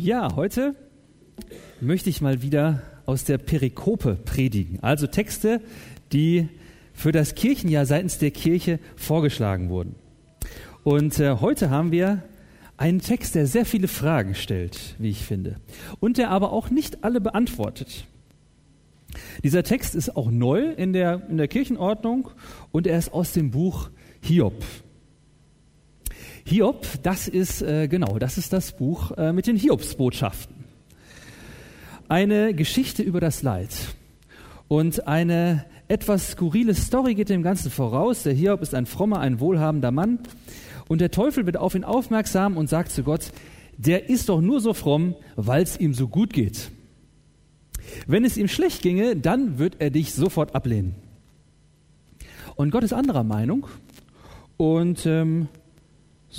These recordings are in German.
Ja, heute möchte ich mal wieder aus der Perikope predigen, also Texte, die für das Kirchenjahr seitens der Kirche vorgeschlagen wurden. Und äh, heute haben wir einen Text, der sehr viele Fragen stellt, wie ich finde, und der aber auch nicht alle beantwortet. Dieser Text ist auch neu in der, in der Kirchenordnung und er ist aus dem Buch Hiob. Hiob, das ist äh, genau, das ist das Buch äh, mit den Hiobsbotschaften. Eine Geschichte über das Leid. Und eine etwas skurrile Story geht dem Ganzen voraus. Der Hiob ist ein frommer, ein wohlhabender Mann. Und der Teufel wird auf ihn aufmerksam und sagt zu Gott, der ist doch nur so fromm, weil es ihm so gut geht. Wenn es ihm schlecht ginge, dann wird er dich sofort ablehnen. Und Gott ist anderer Meinung und ähm,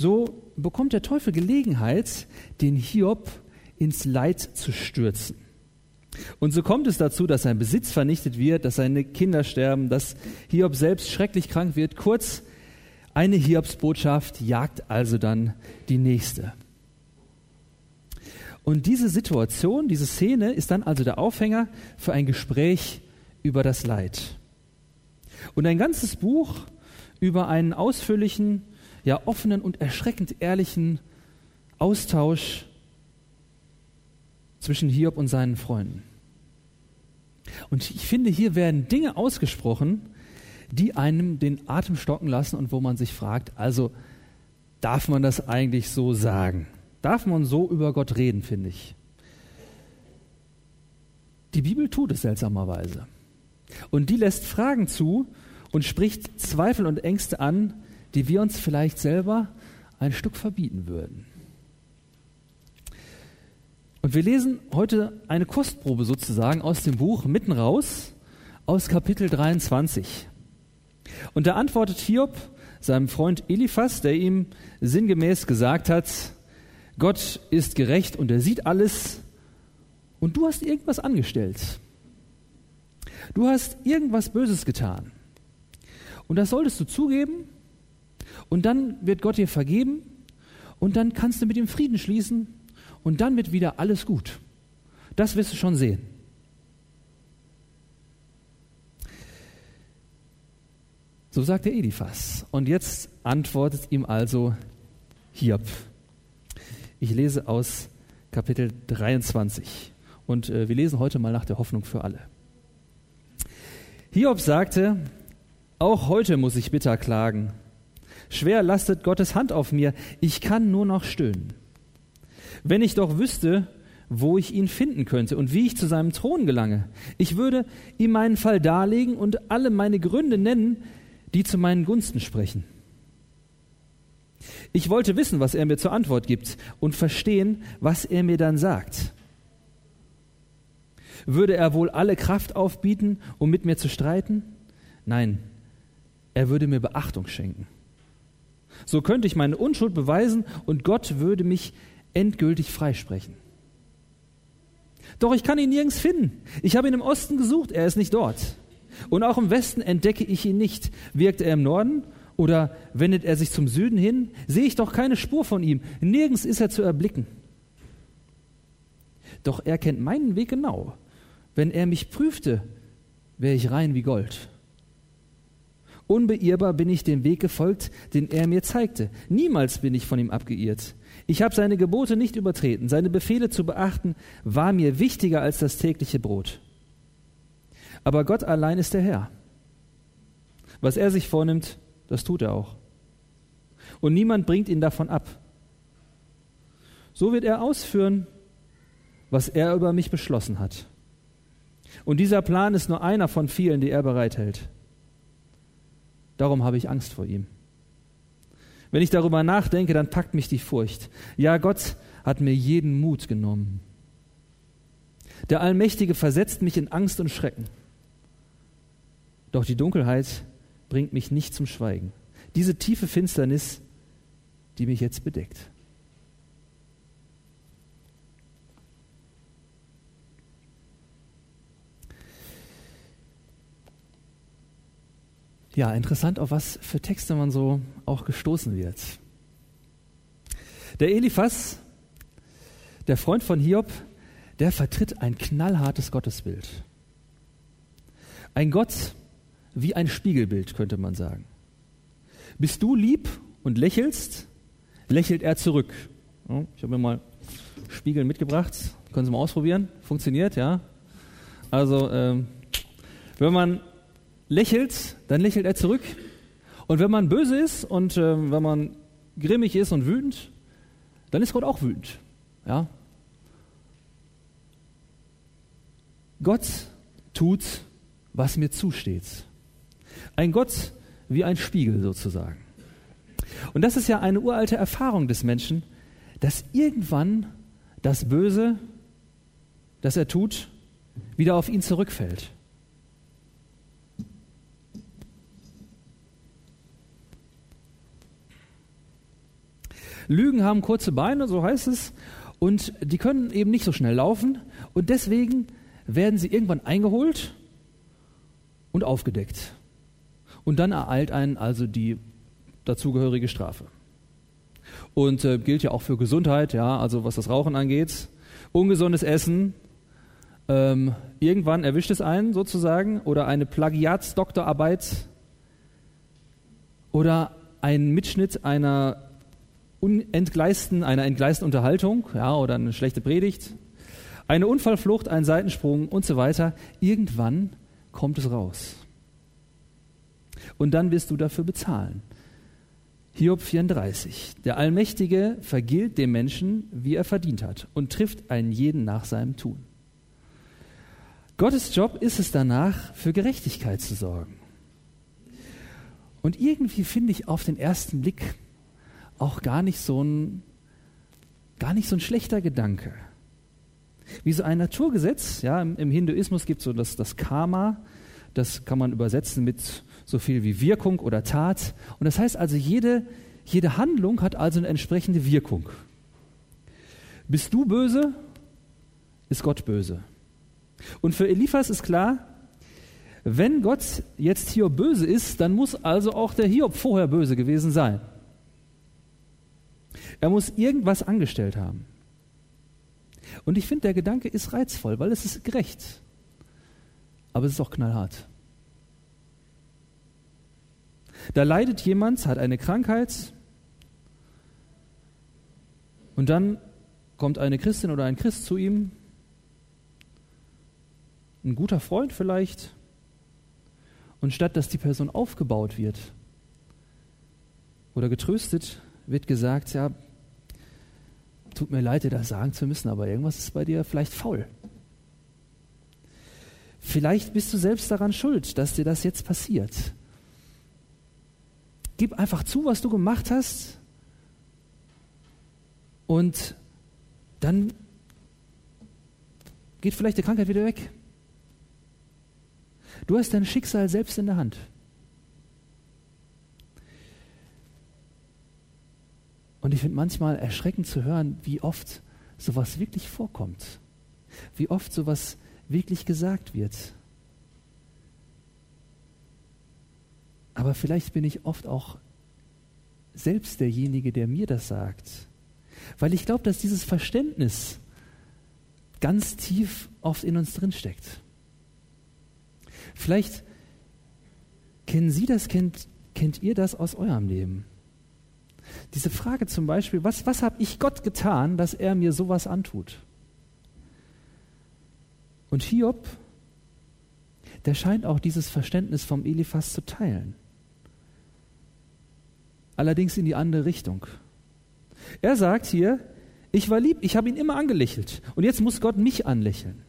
so bekommt der Teufel Gelegenheit, den Hiob ins Leid zu stürzen. Und so kommt es dazu, dass sein Besitz vernichtet wird, dass seine Kinder sterben, dass Hiob selbst schrecklich krank wird. Kurz, eine Hiobsbotschaft jagt also dann die nächste. Und diese Situation, diese Szene ist dann also der Aufhänger für ein Gespräch über das Leid. Und ein ganzes Buch über einen ausführlichen ja offenen und erschreckend ehrlichen Austausch zwischen Hiob und seinen Freunden. Und ich finde, hier werden Dinge ausgesprochen, die einem den Atem stocken lassen und wo man sich fragt, also darf man das eigentlich so sagen? Darf man so über Gott reden, finde ich? Die Bibel tut es seltsamerweise. Und die lässt Fragen zu und spricht Zweifel und Ängste an, die wir uns vielleicht selber ein Stück verbieten würden. Und wir lesen heute eine Kostprobe sozusagen aus dem Buch mitten raus, aus Kapitel 23. Und da antwortet Hiob seinem Freund Eliphas, der ihm sinngemäß gesagt hat, Gott ist gerecht und er sieht alles und du hast irgendwas angestellt. Du hast irgendwas Böses getan. Und das solltest du zugeben und dann wird Gott dir vergeben und dann kannst du mit ihm Frieden schließen und dann wird wieder alles gut. Das wirst du schon sehen. So sagt der Eliphas. Und jetzt antwortet ihm also Hiob. Ich lese aus Kapitel 23. Und äh, wir lesen heute mal nach der Hoffnung für alle. Hiob sagte, auch heute muss ich bitter klagen. Schwer lastet Gottes Hand auf mir, ich kann nur noch stöhnen. Wenn ich doch wüsste, wo ich ihn finden könnte und wie ich zu seinem Thron gelange, ich würde ihm meinen Fall darlegen und alle meine Gründe nennen, die zu meinen Gunsten sprechen. Ich wollte wissen, was er mir zur Antwort gibt und verstehen, was er mir dann sagt. Würde er wohl alle Kraft aufbieten, um mit mir zu streiten? Nein, er würde mir Beachtung schenken. So könnte ich meine Unschuld beweisen und Gott würde mich endgültig freisprechen. Doch ich kann ihn nirgends finden. Ich habe ihn im Osten gesucht, er ist nicht dort. Und auch im Westen entdecke ich ihn nicht. Wirkt er im Norden oder wendet er sich zum Süden hin? Sehe ich doch keine Spur von ihm. Nirgends ist er zu erblicken. Doch er kennt meinen Weg genau. Wenn er mich prüfte, wäre ich rein wie Gold. Unbeirrbar bin ich dem Weg gefolgt, den er mir zeigte. Niemals bin ich von ihm abgeirrt. Ich habe seine Gebote nicht übertreten. Seine Befehle zu beachten war mir wichtiger als das tägliche Brot. Aber Gott allein ist der Herr. Was er sich vornimmt, das tut er auch. Und niemand bringt ihn davon ab. So wird er ausführen, was er über mich beschlossen hat. Und dieser Plan ist nur einer von vielen, die er bereithält. Darum habe ich Angst vor ihm. Wenn ich darüber nachdenke, dann packt mich die Furcht. Ja, Gott hat mir jeden Mut genommen. Der Allmächtige versetzt mich in Angst und Schrecken. Doch die Dunkelheit bringt mich nicht zum Schweigen. Diese tiefe Finsternis, die mich jetzt bedeckt. Ja, interessant, auf was für Texte man so auch gestoßen wird. Der Eliphas, der Freund von Hiob, der vertritt ein knallhartes Gottesbild. Ein Gott wie ein Spiegelbild, könnte man sagen. Bist du lieb und lächelst, lächelt er zurück. Ich habe mir mal Spiegel mitgebracht. Können Sie mal ausprobieren. Funktioniert, ja. Also, ähm, wenn man lächelt, dann lächelt er zurück. Und wenn man böse ist und äh, wenn man grimmig ist und wütend, dann ist Gott auch wütend. Ja? Gott tut, was mir zusteht. Ein Gott wie ein Spiegel sozusagen. Und das ist ja eine uralte Erfahrung des Menschen, dass irgendwann das Böse, das er tut, wieder auf ihn zurückfällt. Lügen haben kurze Beine, so heißt es, und die können eben nicht so schnell laufen und deswegen werden sie irgendwann eingeholt und aufgedeckt. Und dann ereilt einen also die dazugehörige Strafe. Und äh, gilt ja auch für Gesundheit, ja, also was das Rauchen angeht. Ungesundes Essen, ähm, irgendwann erwischt es einen sozusagen, oder eine Plagiatsdoktorarbeit oder ein Mitschnitt einer entgleisten, einer entgleisten Unterhaltung, ja, oder eine schlechte Predigt, eine Unfallflucht, ein Seitensprung und so weiter. Irgendwann kommt es raus. Und dann wirst du dafür bezahlen. Hiob 34. Der Allmächtige vergilt dem Menschen, wie er verdient hat, und trifft einen jeden nach seinem Tun. Gottes Job ist es danach, für Gerechtigkeit zu sorgen. Und irgendwie finde ich auf den ersten Blick auch gar nicht so ein, gar nicht so ein schlechter Gedanke. Wie so ein Naturgesetz, ja, im, im Hinduismus gibt es so das, das Karma, das kann man übersetzen mit so viel wie Wirkung oder Tat. Und das heißt also, jede, jede Handlung hat also eine entsprechende Wirkung. Bist du böse, ist Gott böse. Und für Eliphas ist klar, wenn Gott jetzt Hiob böse ist, dann muss also auch der Hiob vorher böse gewesen sein. Er muss irgendwas angestellt haben. Und ich finde, der Gedanke ist reizvoll, weil es ist gerecht. Aber es ist auch knallhart. Da leidet jemand, hat eine Krankheit und dann kommt eine Christin oder ein Christ zu ihm, ein guter Freund vielleicht, und statt dass die Person aufgebaut wird oder getröstet, wird gesagt, ja, tut mir leid, dir das sagen zu müssen, aber irgendwas ist bei dir vielleicht faul. Vielleicht bist du selbst daran schuld, dass dir das jetzt passiert. Gib einfach zu, was du gemacht hast und dann geht vielleicht die Krankheit wieder weg. Du hast dein Schicksal selbst in der Hand. Und ich finde manchmal erschreckend zu hören, wie oft sowas wirklich vorkommt. Wie oft sowas wirklich gesagt wird. Aber vielleicht bin ich oft auch selbst derjenige, der mir das sagt. Weil ich glaube, dass dieses Verständnis ganz tief oft in uns drinsteckt. Vielleicht kennen Sie das, kennt, kennt ihr das aus eurem Leben? Diese Frage zum Beispiel, was, was habe ich Gott getan, dass er mir sowas antut? Und Hiob, der scheint auch dieses Verständnis vom Eliphas zu teilen. Allerdings in die andere Richtung. Er sagt hier, ich war lieb, ich habe ihn immer angelächelt und jetzt muss Gott mich anlächeln.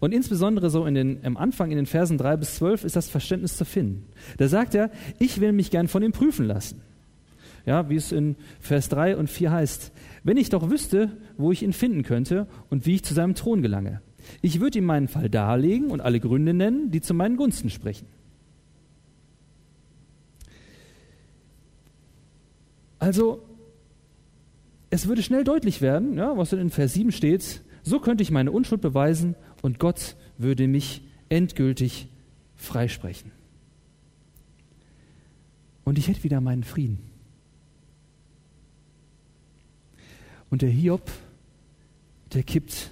Und insbesondere so in den, am Anfang in den Versen 3 bis 12 ist das Verständnis zu finden. Da sagt er, ich will mich gern von ihm prüfen lassen. Ja, wie es in Vers 3 und 4 heißt. Wenn ich doch wüsste, wo ich ihn finden könnte und wie ich zu seinem Thron gelange. Ich würde ihm meinen Fall darlegen und alle Gründe nennen, die zu meinen Gunsten sprechen. Also, es würde schnell deutlich werden, ja, was in Vers 7 steht, so könnte ich meine Unschuld beweisen und Gott würde mich endgültig freisprechen. Und ich hätte wieder meinen Frieden. Und der Hiob, der kippt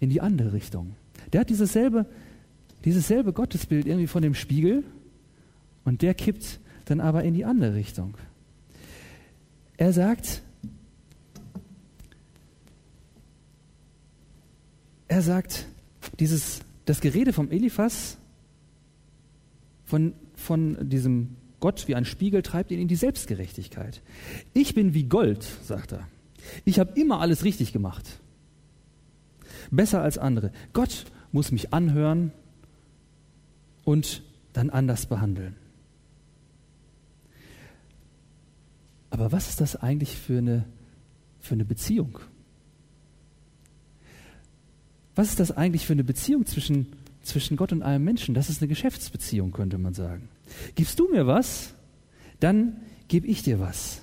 in die andere Richtung. Der hat dieses selbe, dieses selbe Gottesbild irgendwie von dem Spiegel und der kippt dann aber in die andere Richtung. Er sagt, er sagt, dieses, das Gerede vom Eliphas, von, von diesem Gott wie ein Spiegel, treibt ihn in die Selbstgerechtigkeit. Ich bin wie Gold, sagt er. Ich habe immer alles richtig gemacht. Besser als andere. Gott muss mich anhören und dann anders behandeln. Aber was ist das eigentlich für eine, für eine Beziehung? Was ist das eigentlich für eine Beziehung zwischen, zwischen Gott und einem Menschen? Das ist eine Geschäftsbeziehung, könnte man sagen. Gibst du mir was, dann gebe ich dir was.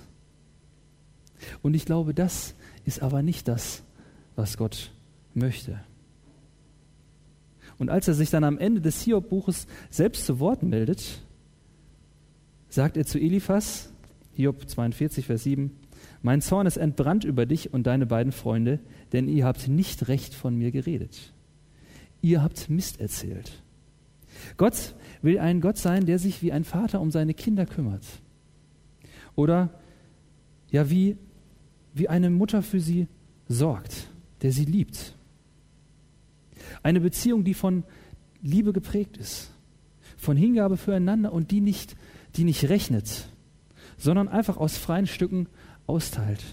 Und ich glaube, das ist aber nicht das, was Gott möchte. Und als er sich dann am Ende des Hiob-Buches selbst zu Wort meldet, sagt er zu Eliphas, Hiob 42, Vers 7, Mein Zorn ist entbrannt über dich und deine beiden Freunde, denn ihr habt nicht recht von mir geredet. Ihr habt Mist erzählt. Gott will ein Gott sein, der sich wie ein Vater um seine Kinder kümmert. Oder ja, wie, wie eine Mutter für sie sorgt, der sie liebt. Eine Beziehung, die von Liebe geprägt ist, von Hingabe füreinander und die nicht, die nicht rechnet, sondern einfach aus freien Stücken austeilt,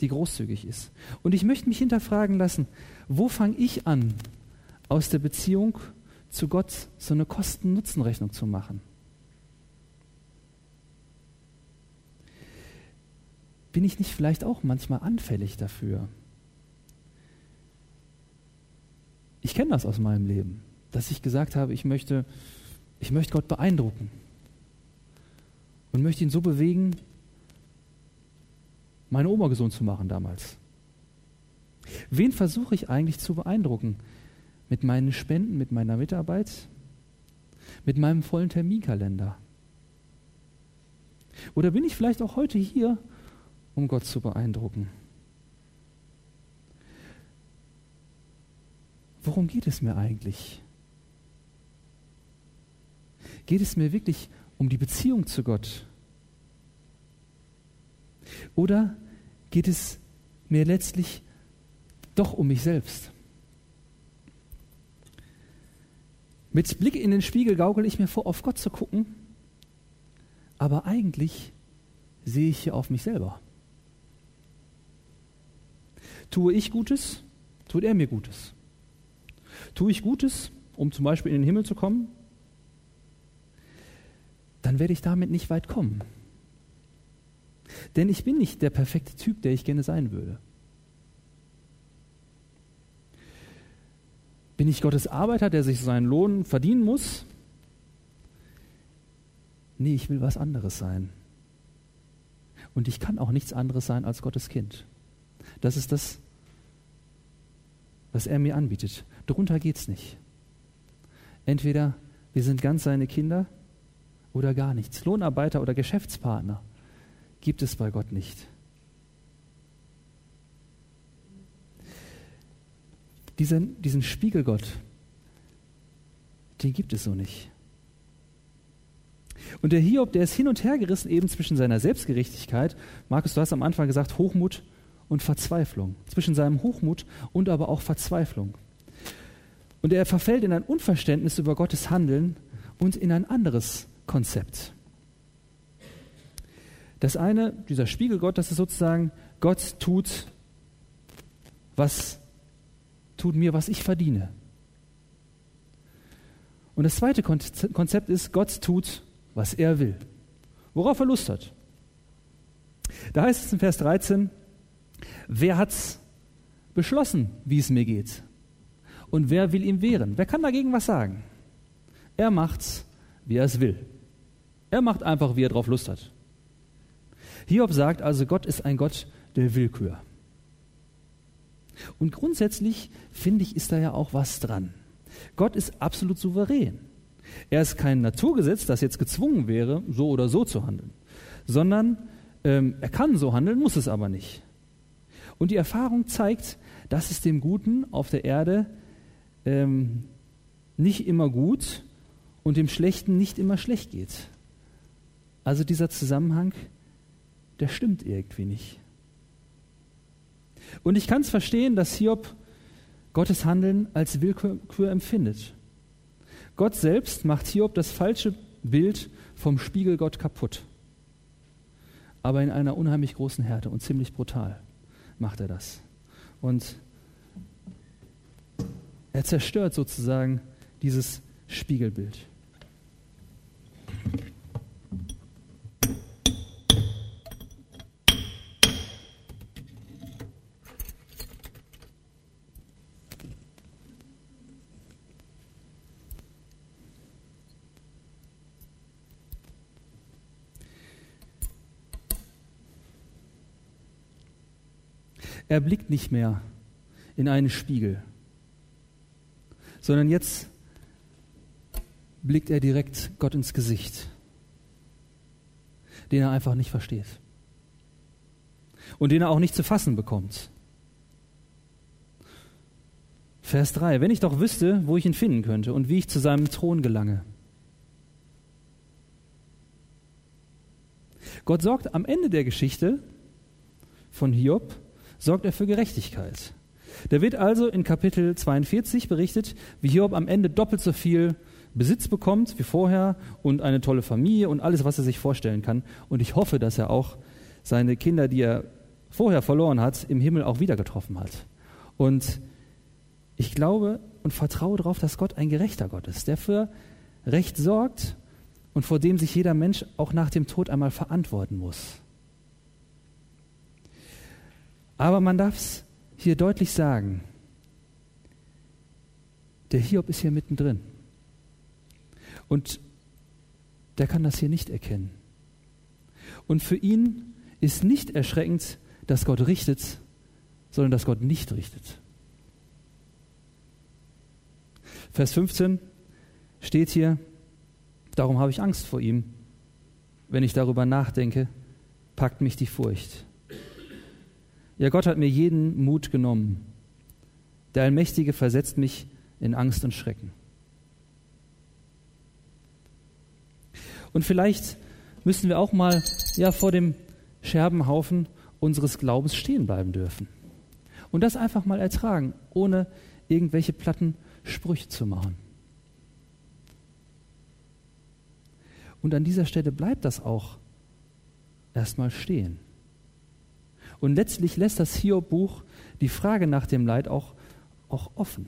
die großzügig ist. Und ich möchte mich hinterfragen lassen, wo fange ich an, aus der Beziehung zu Gott so eine Kosten-Nutzen-Rechnung zu machen? Bin ich nicht vielleicht auch manchmal anfällig dafür? Ich kenne das aus meinem Leben, dass ich gesagt habe, ich möchte, ich möchte Gott beeindrucken und möchte ihn so bewegen, meine Oma gesund zu machen damals. Wen versuche ich eigentlich zu beeindrucken? Mit meinen Spenden, mit meiner Mitarbeit, mit meinem vollen Terminkalender? Oder bin ich vielleicht auch heute hier, um Gott zu beeindrucken? Worum geht es mir eigentlich? Geht es mir wirklich um die Beziehung zu Gott? Oder geht es mir letztlich doch um mich selbst? Mit Blick in den Spiegel gaukel ich mir vor, auf Gott zu gucken, aber eigentlich sehe ich hier auf mich selber. Tue ich Gutes, tut er mir Gutes. Tue ich Gutes, um zum Beispiel in den Himmel zu kommen, dann werde ich damit nicht weit kommen. Denn ich bin nicht der perfekte Typ, der ich gerne sein würde. Bin ich Gottes Arbeiter, der sich seinen Lohn verdienen muss? Nee, ich will was anderes sein. Und ich kann auch nichts anderes sein als Gottes Kind. Das ist das, was er mir anbietet. Darunter geht es nicht. Entweder wir sind ganz seine Kinder oder gar nichts. Lohnarbeiter oder Geschäftspartner gibt es bei Gott nicht. Diesen, diesen Spiegelgott, den gibt es so nicht. Und der Hiob, der ist hin und her gerissen eben zwischen seiner Selbstgerechtigkeit, Markus, du hast am Anfang gesagt, Hochmut und Verzweiflung. Zwischen seinem Hochmut und aber auch Verzweiflung. Und er verfällt in ein Unverständnis über Gottes Handeln und in ein anderes Konzept. Das eine, dieser Spiegelgott, das ist sozusagen, Gott tut, was tut mir, was ich verdiene. Und das zweite Konzept ist, Gott tut, was er will, worauf er Lust hat. Da heißt es in Vers 13, wer hat's beschlossen, wie es mir geht? Und wer will ihm wehren? Wer kann dagegen was sagen? Er macht's, wie er es will. Er macht einfach, wie er drauf Lust hat. Hiob sagt also, Gott ist ein Gott der Willkür. Und grundsätzlich finde ich, ist da ja auch was dran. Gott ist absolut souverän. Er ist kein Naturgesetz, das jetzt gezwungen wäre, so oder so zu handeln, sondern Ähm, er kann so handeln, muss es aber nicht. Und die Erfahrung zeigt, dass es dem Guten auf der Erde ähm, nicht immer gut und dem Schlechten nicht immer schlecht geht. Also dieser Zusammenhang, der stimmt irgendwie nicht. Und ich kann es verstehen, dass Hiob Gottes Handeln als Willkür empfindet. Gott selbst macht Hiob das falsche Bild vom Spiegelgott kaputt. Aber in einer unheimlich großen Härte und ziemlich brutal macht er das. Und er zerstört sozusagen dieses Spiegelbild. Er blickt nicht mehr in einen Spiegel, sondern jetzt blickt er direkt Gott ins Gesicht, den er einfach nicht versteht und den er auch nicht zu fassen bekommt. Vers 3. Wenn ich doch wüsste, wo ich ihn finden könnte und wie ich zu seinem Thron gelange. Gott sorgt am Ende der Geschichte von Hiob sorgt er für Gerechtigkeit. Da wird also in Kapitel 42 berichtet, wie Hiob am Ende doppelt so viel Besitz bekommt wie vorher und eine tolle Familie und alles, was er sich vorstellen kann. Und ich hoffe, dass er auch seine Kinder, die er vorher verloren hat, im Himmel auch wieder getroffen hat. Und ich glaube und vertraue darauf, dass Gott ein gerechter Gott ist, der für Recht sorgt und vor dem sich jeder Mensch auch nach dem Tod einmal verantworten muss. Aber man darf es hier deutlich sagen, der Hiob ist hier mittendrin. Und der kann das hier nicht erkennen. Und für ihn ist nicht erschreckend, dass Gott richtet, sondern dass Gott nicht richtet. Vers 15 steht hier, darum habe ich Angst vor ihm. Wenn ich darüber nachdenke, packt mich die Furcht. Ja, Gott hat mir jeden Mut genommen. Der Allmächtige versetzt mich in Angst und Schrecken. Und vielleicht müssen wir auch mal ja, vor dem Scherbenhaufen unseres Glaubens stehen bleiben dürfen. Und das einfach mal ertragen, ohne irgendwelche platten Sprüche zu machen. Und an dieser Stelle bleibt das auch erstmal stehen. Und letztlich lässt das Hiob-Buch die Frage nach dem Leid auch, auch offen.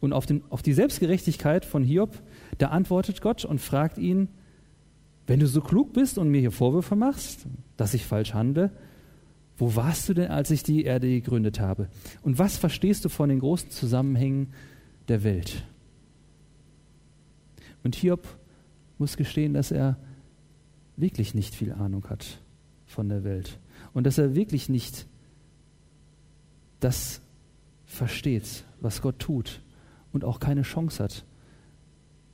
Und auf, den, auf die Selbstgerechtigkeit von Hiob, da antwortet Gott und fragt ihn, wenn du so klug bist und mir hier Vorwürfe machst, dass ich falsch handle, wo warst du denn, als ich die Erde gegründet habe? Und was verstehst du von den großen Zusammenhängen der Welt? Und Hiob muss gestehen, dass er wirklich nicht viel Ahnung hat von der Welt und dass er wirklich nicht das versteht, was Gott tut und auch keine Chance hat,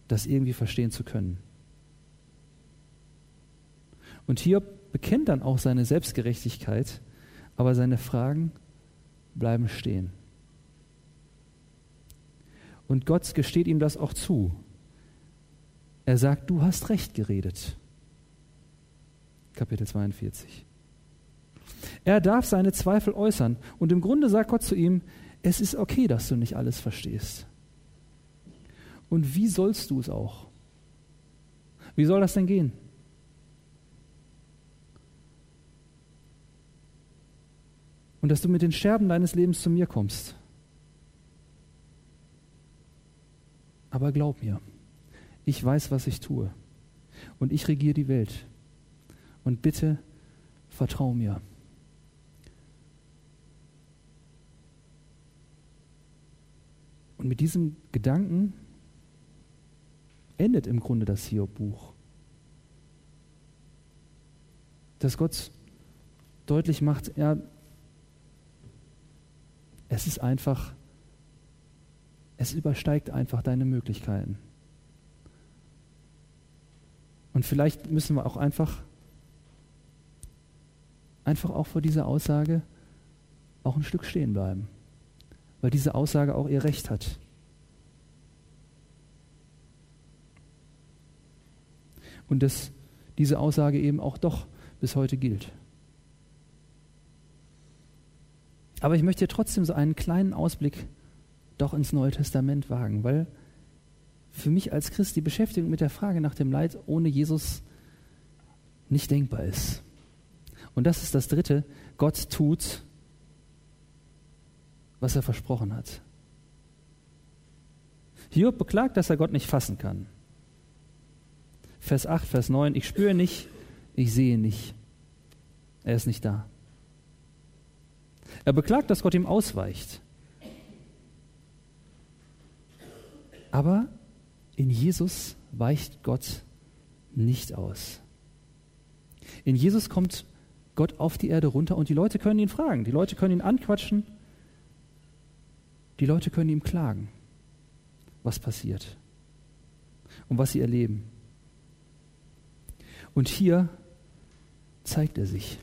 das irgendwie verstehen zu können. Und Hiob bekennt dann auch seine Selbstgerechtigkeit, aber seine Fragen bleiben stehen. Und Gott gesteht ihm das auch zu. Er sagt, du hast recht geredet. Kapitel 42. Er darf seine Zweifel äußern. Und im Grunde sagt Gott zu ihm, es ist okay, dass du nicht alles verstehst. Und wie sollst du es auch? Wie soll das denn gehen? Und dass du mit den Scherben deines Lebens zu mir kommst. Aber glaub mir, ich weiß, was ich tue. Und ich regiere die Welt. Und bitte vertrau mir. Und mit diesem Gedanken endet im Grunde das Hiob-Buch. Dass Gott deutlich macht, ja, es ist einfach, es übersteigt einfach deine Möglichkeiten. Und vielleicht müssen wir auch einfach einfach auch vor dieser Aussage auch ein Stück stehen bleiben, weil diese Aussage auch ihr Recht hat. Und dass diese Aussage eben auch doch bis heute gilt. Aber ich möchte trotzdem so einen kleinen Ausblick doch ins Neue Testament wagen, weil für mich als Christ die Beschäftigung mit der Frage nach dem Leid ohne Jesus nicht denkbar ist. Und das ist das Dritte. Gott tut, was er versprochen hat. Hiob beklagt, dass er Gott nicht fassen kann. Vers 8, Vers 9, ich spüre nicht, ich sehe nicht. Er ist nicht da. Er beklagt, dass Gott ihm ausweicht. Aber in Jesus weicht Gott nicht aus. In Jesus kommt Gott auf die Erde runter und die Leute können ihn fragen, die Leute können ihn anquatschen, die Leute können ihm klagen, was passiert und was sie erleben. Und hier zeigt er sich.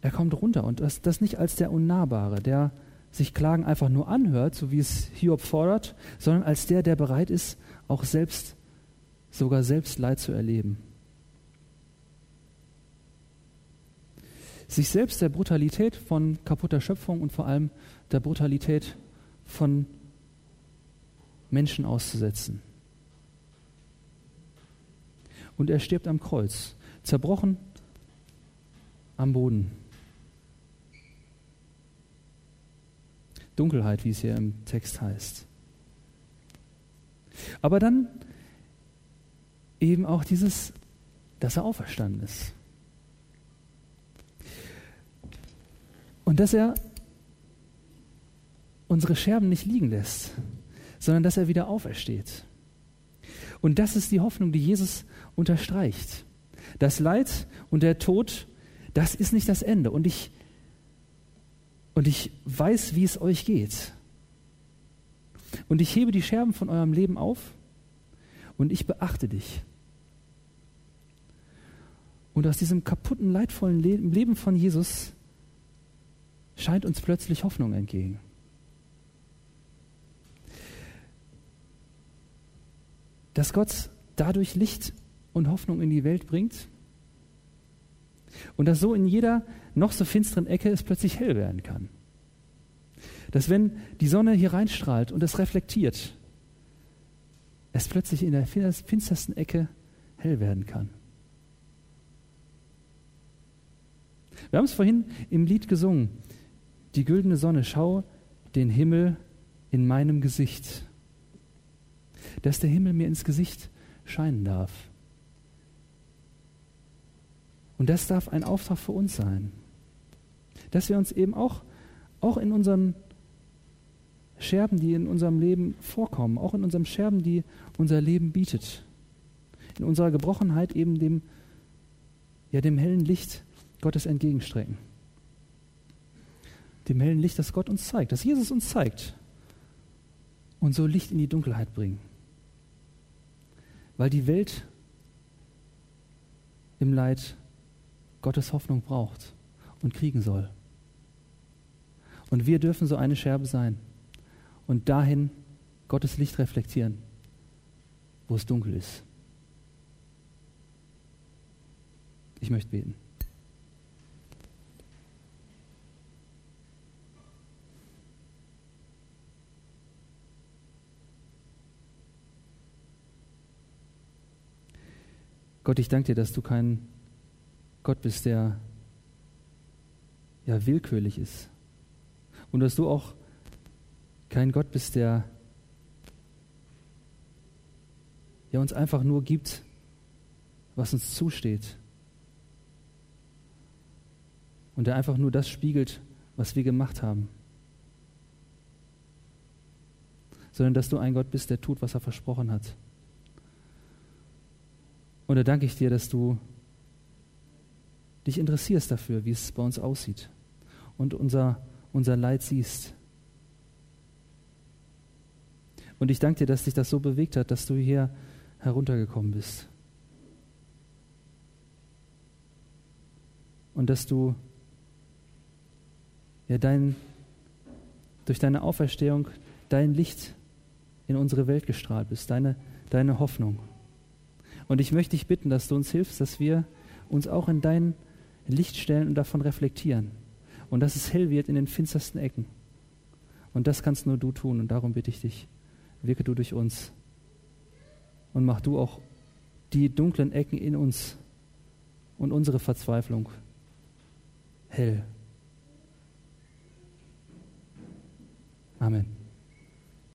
Er kommt runter und das, das nicht als der Unnahbare, der sich Klagen einfach nur anhört, so wie es Hiob fordert, sondern als der, der bereit ist, auch selbst, sogar selbst Leid zu erleben. Sich selbst der Brutalität von kaputter Schöpfung und vor allem der Brutalität von Menschen auszusetzen. Und er stirbt am Kreuz, zerbrochen am Boden. Dunkelheit, wie es hier im Text heißt. Aber dann eben auch dieses, dass er auferstanden ist. Und dass er unsere Scherben nicht liegen lässt, sondern dass er wieder aufersteht. Und das ist die Hoffnung, die Jesus unterstreicht. Das Leid und der Tod, das ist nicht das Ende. Und ich und ich weiß, wie es euch geht. Und ich hebe die Scherben von eurem Leben auf und ich beachte dich. Und aus diesem kaputten, leidvollen Leben von Jesus scheint uns plötzlich Hoffnung entgegen. Dass Gott dadurch Licht und Hoffnung in die Welt bringt und dass so in jeder noch so finsteren Ecke es plötzlich hell werden kann. Dass wenn die Sonne hier reinstrahlt und es reflektiert, es plötzlich in der finstersten Ecke hell werden kann. Wir haben es vorhin im Lied gesungen. Die güldene Sonne, schau den Himmel in meinem Gesicht. Dass der Himmel mir ins Gesicht scheinen darf. Und das darf ein Auftrag für uns sein. Dass wir uns eben auch, auch in unseren Scherben, die in unserem Leben vorkommen, auch in unseren Scherben, die unser Leben bietet, in unserer Gebrochenheit eben dem, ja, dem hellen Licht Gottes entgegenstrecken. Dem hellen Licht, das Gott uns zeigt, das Jesus uns zeigt. Und so Licht in die Dunkelheit bringen. Weil die Welt im Leid Gottes Hoffnung braucht und kriegen soll. Und wir dürfen so eine Scherbe sein und dahin Gottes Licht reflektieren, wo es dunkel ist. Ich möchte beten. Gott, ich danke dir, dass du kein Gott bist, der ja willkürlich ist. Und dass du auch kein Gott bist, der, der uns einfach nur gibt, was uns zusteht. Und der einfach nur das spiegelt, was wir gemacht haben. Sondern dass du ein Gott bist, der tut, was er versprochen hat. Und da danke ich dir, dass du dich interessierst dafür, wie es bei uns aussieht und unser, unser Leid siehst. Und ich danke dir, dass dich das so bewegt hat, dass du hier heruntergekommen bist. Und dass du ja, dein, durch deine Auferstehung dein Licht in unsere Welt gestrahlt bist, deine, deine Hoffnung. Und ich möchte dich bitten, dass du uns hilfst, dass wir uns auch in dein Licht stellen und davon reflektieren. Und dass es hell wird in den finstersten Ecken. Und das kannst nur du tun. Und darum bitte ich dich wirke du durch uns. Und mach du auch die dunklen Ecken in uns und unsere Verzweiflung hell. Amen.